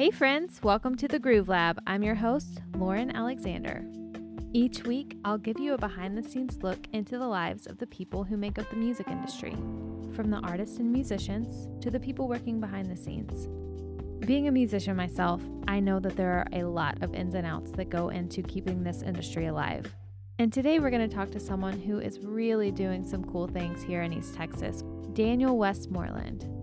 Hey, friends, welcome to the Groove Lab. I'm your host, Lauren Alexander. Each week, I'll give you a behind the scenes look into the lives of the people who make up the music industry, from the artists and musicians to the people working behind the scenes. Being a musician myself, I know that there are a lot of ins and outs that go into keeping this industry alive. And today we're going to talk to someone who is really doing some cool things here in East Texas, Daniel Westmoreland.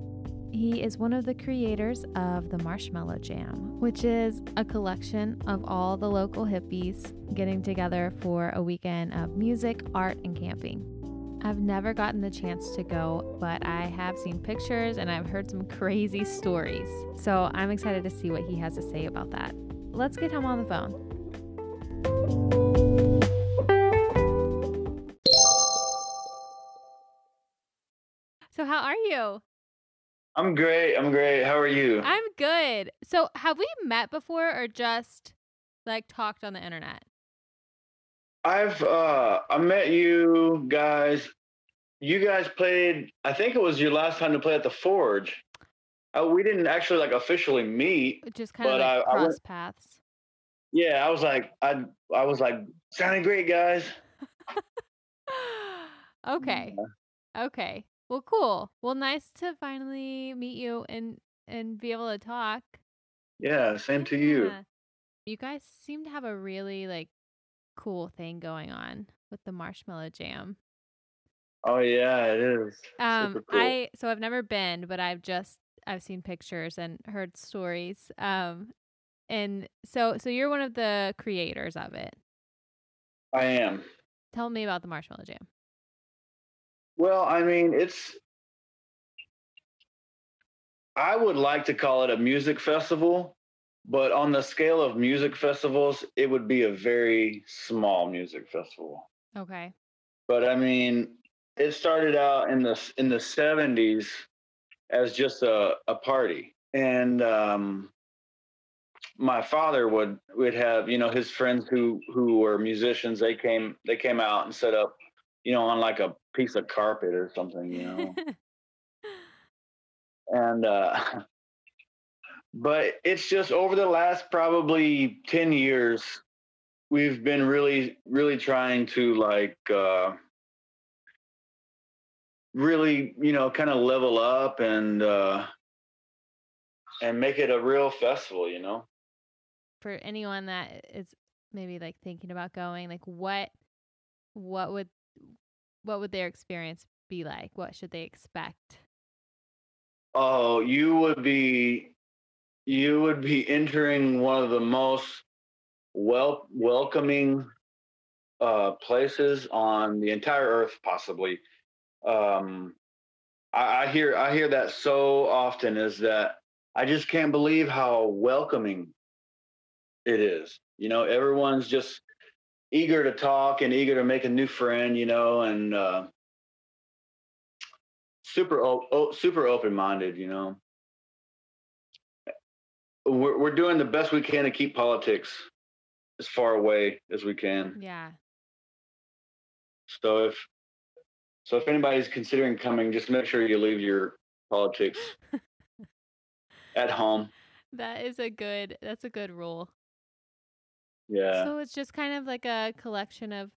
He is one of the creators of the Marshmallow Jam, which is a collection of all the local hippies getting together for a weekend of music, art, and camping. I've never gotten the chance to go, but I have seen pictures and I've heard some crazy stories. So I'm excited to see what he has to say about that. Let's get him on the phone. So, how are you? I'm great. I'm great. How are you? I'm good. So, have we met before or just like talked on the internet? I've uh I met you guys. You guys played. I think it was your last time to play at the Forge. Uh, we didn't actually like officially meet. Just kind of like I- I cross went- paths. Yeah, I was like, I I was like, sounding great, guys. okay. Okay. Well, cool. Well, nice to finally meet you and and be able to talk. Yeah, same to you. Yeah. You guys seem to have a really like cool thing going on with the marshmallow jam. Oh yeah, it is. Um cool. I so I've never been, but I've just I've seen pictures and heard stories. Um and so so you're one of the creators of it. I am. Tell me about the marshmallow jam. Well, I mean, it's. I would like to call it a music festival, but on the scale of music festivals, it would be a very small music festival. Okay. But I mean, it started out in the in the seventies as just a, a party, and um, my father would would have you know his friends who who were musicians. They came they came out and set up, you know, on like a piece of carpet or something, you know, and uh, but it's just over the last probably 10 years we've been really really trying to like uh really you know kind of level up and uh and make it a real festival you know? For anyone that is maybe like thinking about going, like what what would what would their experience be like? What should they expect? oh you would be you would be entering one of the most well welcoming uh places on the entire earth possibly um I, I hear i hear that so often is that i just can't believe how welcoming it is you know everyone's just eager to talk and eager to make a new friend you know and uh super o- super open minded you know we're, we're doing the best we can to keep politics as far away as we can Yeah. so if so if anybody's considering coming just make sure you leave your politics at home That is a good that's a good rule. Yeah So it's just kind of like a collection of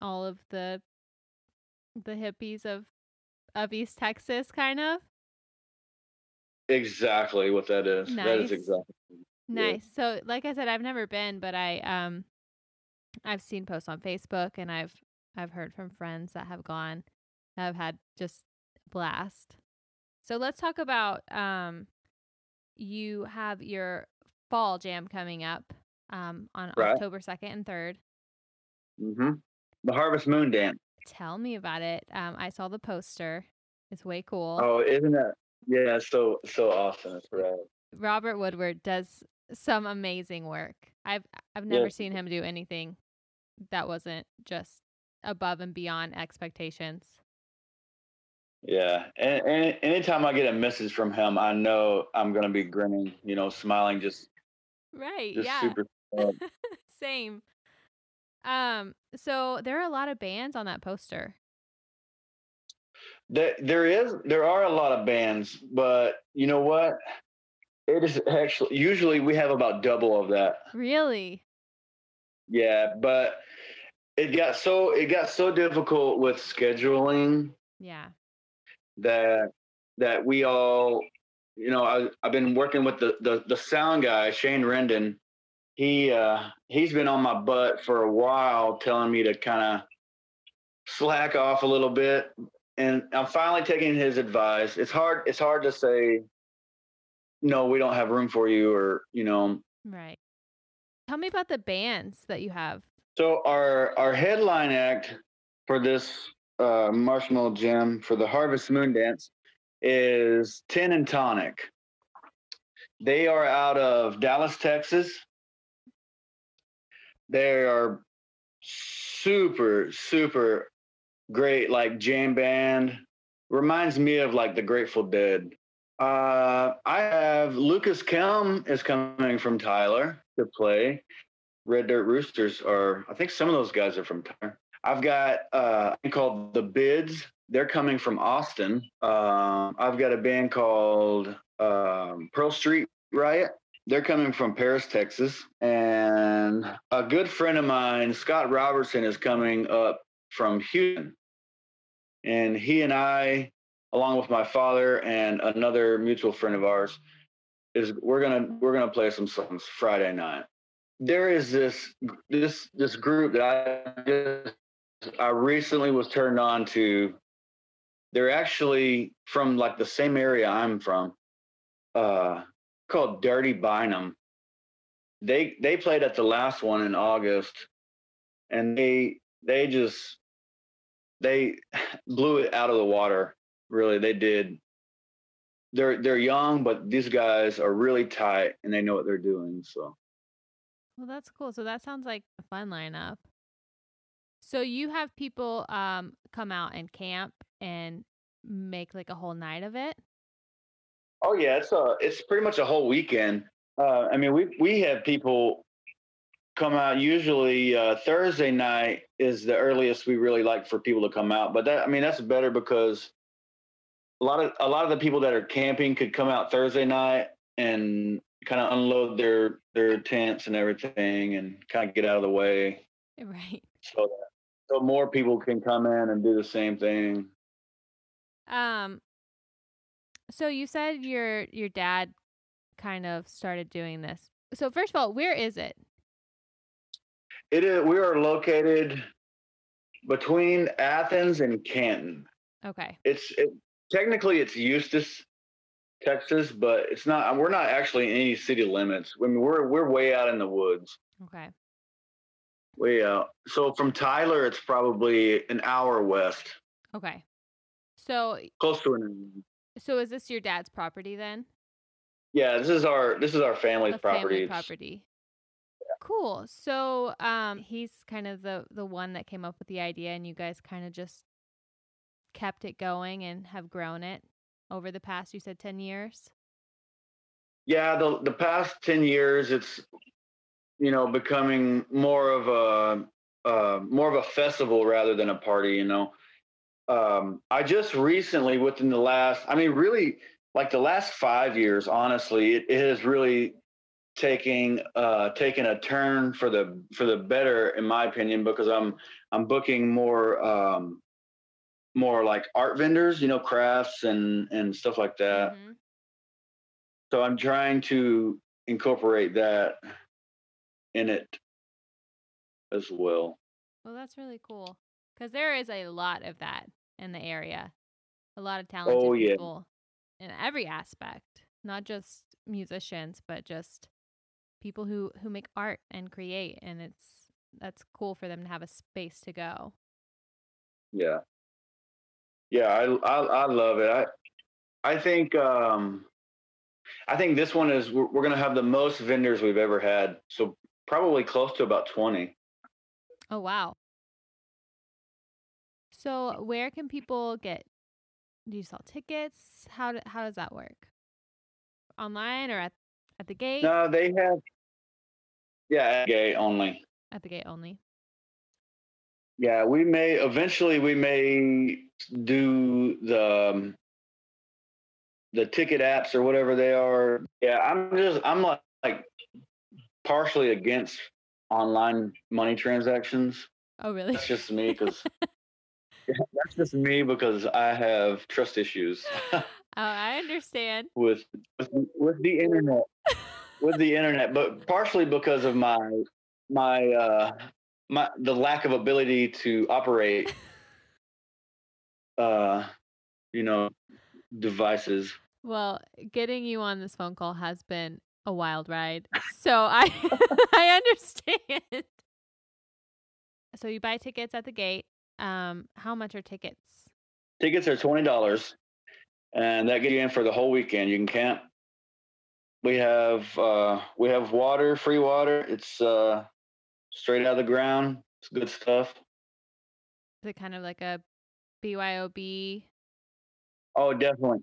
all of the the hippies of of East Texas kind of. exactly what that is that Nice. is exactly Yeah. Nice. So like I said I've never been, but I um I've seen posts on Facebook and I've I've heard from friends that have gone that have had just blast. So let's talk about um you have your fall jam coming up um on Right. October 2nd and 3rd. hmm the harvest moon dance Tell me about it. Um I saw the poster. It's way cool. oh isn't that yeah so so awesome right Robert Woodward does some amazing work. I've I've never Yeah. seen him do anything that wasn't just above and beyond expectations. Yeah, and, and anytime I get a message from him, I know I'm gonna be grinning, you know, smiling, just Right. just yeah. super. Stoked. Same. Um so there are a lot of bands on that poster. There, there is, there are a lot of bands, but you know what? It is actually usually we have about double of that. Really? Yeah, but it got so it got so difficult with scheduling Yeah. that that we all you know I, i've been working with the, the the sound guy shane rendon he uh he's been on my butt for a while telling me to kind of slack off a little bit and i'm finally taking his advice it's hard it's hard to say no we don't have room for you or you know Right. Tell me about the bands that you have. So our our headline act for this uh, Marshmallow Jam for the Harvest Moon Dance is Tin and Tonic. They are out of Dallas, Texas. They are super super great, like jam band. Reminds me of like the Grateful Dead. Uh, I have Lucas Kelm is coming from Tyler to play. Red Dirt Roosters are, I think some of those guys are from Tyler. I've got uh, called The Bids. They're coming from Austin. Um, I've got a band called um, Pearl Street Riot. They're coming from Paris, Texas. And a good friend of mine, Scott Robertson, is coming up from Houston. And he and I, along with my father and another mutual friend of ours, is we're gonna we're gonna play some songs Friday night there is this this this group that I just I recently was turned on to. They're actually from like the same area I'm from, uh, called Dirty Bynum. They they played at the last one in August, and they they just they blew it out of the water. Really, they did. They're they're young, but these guys are really tight and they know what they're doing. So Well, that's cool. So that sounds like a fun lineup. So you have people um come out and camp and make like a whole night of it? Oh yeah, it's a it's pretty much a whole weekend. Uh, I mean, we we have people come out. Usually uh, Thursday night is the earliest we really like for people to come out. But that I mean that's better because a lot of a lot of the people that are camping could come out Thursday night and kind of unload their their tents and everything and kind of get out of the way Right. so that so more people can come in and do the same thing. Um so you said your your dad kind of started doing this. So first of all, where is it? It is we are located between Athens and Canton. Okay. it's it, technically it's Eustace, Texas, but it's not. We're not actually in any city limits. I mean, we're we're way out in the woods. Okay. Way out. So from Tyler, it's probably an hour west, Okay. So close to an. So is this your dad's property then? Yeah, this is our this is our family's property. family property. Cool. So um he's kind of the the one that came up with the idea and you guys kind of just kept it going and have grown it over the past you said 10 years. Yeah, the the past ten years, it's you know becoming more of a uh, more of a festival rather than a party. You know, um, I just recently, within the last, I mean, really, like the last five years, honestly, it, it has really taking uh taken a turn for the for the better in my opinion because i'm i'm booking more um more like art vendors you know crafts and and stuff like that Mhm. so I'm trying to incorporate that in it as well. Well, that's really cool cuz there is a lot of that in the area. A lot of talented Oh, yeah. people in every aspect, not just musicians, but just people who who make art and create and it's that's cool for them to have a space to go. Yeah. Yeah, I I, I love it. I I think um I think this one is we're, we're going to have the most vendors we've ever had. So probably close to about 20. Oh wow. So where can people get do you sell tickets? How do, how does that work? Online or at at the gate? No, they have Yeah, gay only. At the gate only. Yeah, we may eventually we may do the um, the ticket apps or whatever they are. Yeah, I'm just I'm like, like partially against online money transactions. Oh, really? That's just me because that's just me because I have trust issues. oh, I understand. with with, with the internet, with the internet, but partially because of my my uh my the lack of ability to operate uh you know devices. Well, getting you on this phone call has been a wild ride. So I I understand. So you buy tickets at the gate. Um, how much are tickets? Tickets are twenty dollars, and that gets you in for the whole weekend. You can camp. We have uh, we have water, free water. It's uh, straight out of the ground. It's good stuff. Is it kind of like a BYOB? Oh, definitely.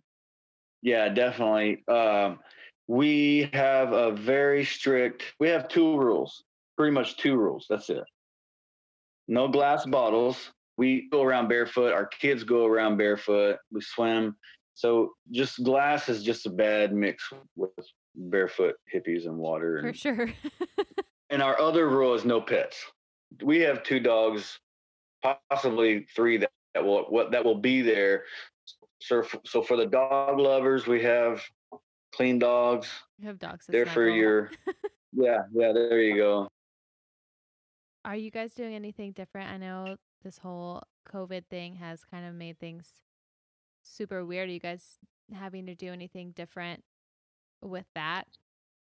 Yeah, definitely. Um, we have a very strict. We have two rules. Pretty much two rules. That's it. No glass bottles. We go around barefoot. Our kids go around barefoot. We swim. So just glass is just a bad mix with barefoot hippies and water. For sure. and our other rule is no pets. We have two dogs, possibly three that, that will what that will be there. So, so for the dog lovers, we have clean dogs. you have dogs. They're for snuggle. your yeah, yeah, there you go. Are you guys doing anything different? I know this whole COVID thing has kind of made things super weird. Are you guys having to do anything different with that?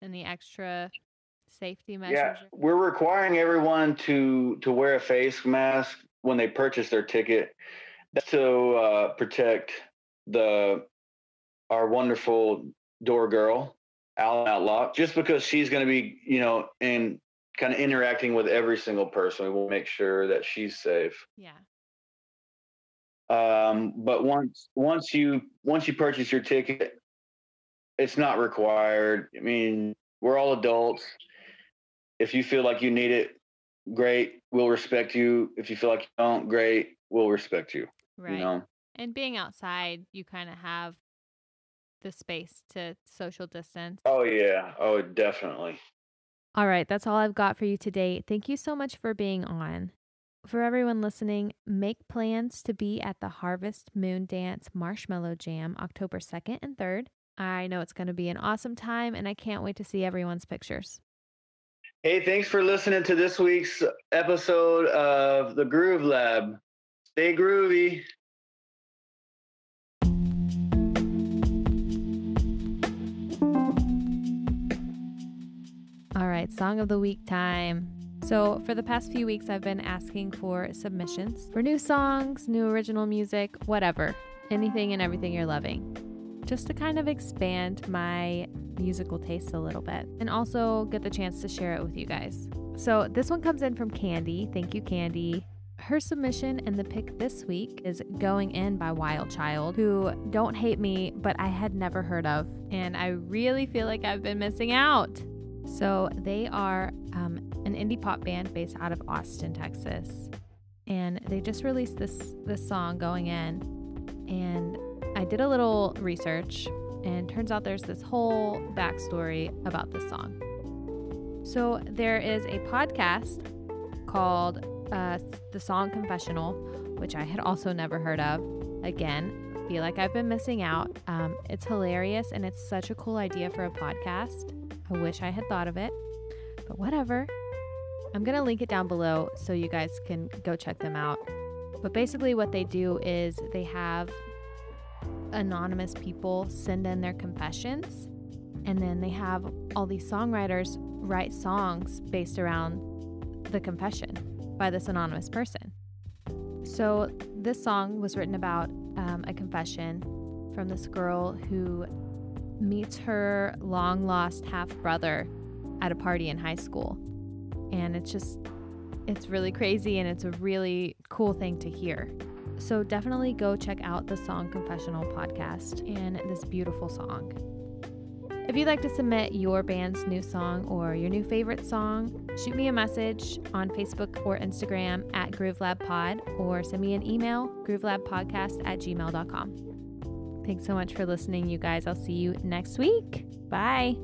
Any extra safety measures? Yeah, we're requiring everyone to to wear a face mask when they purchase their ticket. That's to uh, protect the our wonderful door girl, Alan Outlock. Just because she's going to be, you know, in kind of interacting with every single person, we will make sure that she's safe. Yeah. Um, but once once you once you purchase your ticket, it's not required. I mean, we're all adults. If you feel like you need it, great. We'll respect you. If you feel like you don't, great. We'll respect you. Right. You know. And being outside, you kind of have the space to social distance. Oh yeah. Oh, definitely. All right, that's all I've got for you today. Thank you so much for being on. For everyone listening, make plans to be at the Harvest Moon Dance Marshmallow Jam October 2nd and 3rd. I know it's going to be an awesome time, and I can't wait to see everyone's pictures. Hey, thanks for listening to this week's episode of the Groove Lab. Stay groovy. All right, song of the week time. So, for the past few weeks, I've been asking for submissions for new songs, new original music, whatever, anything and everything you're loving, just to kind of expand my musical taste a little bit and also get the chance to share it with you guys. So, this one comes in from Candy. Thank you, Candy. Her submission and the pick this week is Going In by Wild Child, who don't hate me, but I had never heard of. And I really feel like I've been missing out. So they are um, an indie pop band based out of Austin, Texas, and they just released this this song "Going In," and I did a little research, and turns out there's this whole backstory about this song. So there is a podcast called uh, "The Song Confessional," which I had also never heard of. Again, feel like I've been missing out. Um, it's hilarious, and it's such a cool idea for a podcast. I wish I had thought of it, but whatever. I'm going to link it down below so you guys can go check them out. But basically, what they do is they have anonymous people send in their confessions, and then they have all these songwriters write songs based around the confession by this anonymous person. So, this song was written about um, a confession from this girl who meets her long lost half brother at a party in high school. And it's just, it's really crazy and it's a really cool thing to hear. So definitely go check out the Song Confessional podcast and this beautiful song. If you'd like to submit your band's new song or your new favorite song, shoot me a message on Facebook or Instagram at GrooveLabPod or send me an email, groovelabpodcast at gmail.com. Thanks so much for listening, you guys. I'll see you next week. Bye.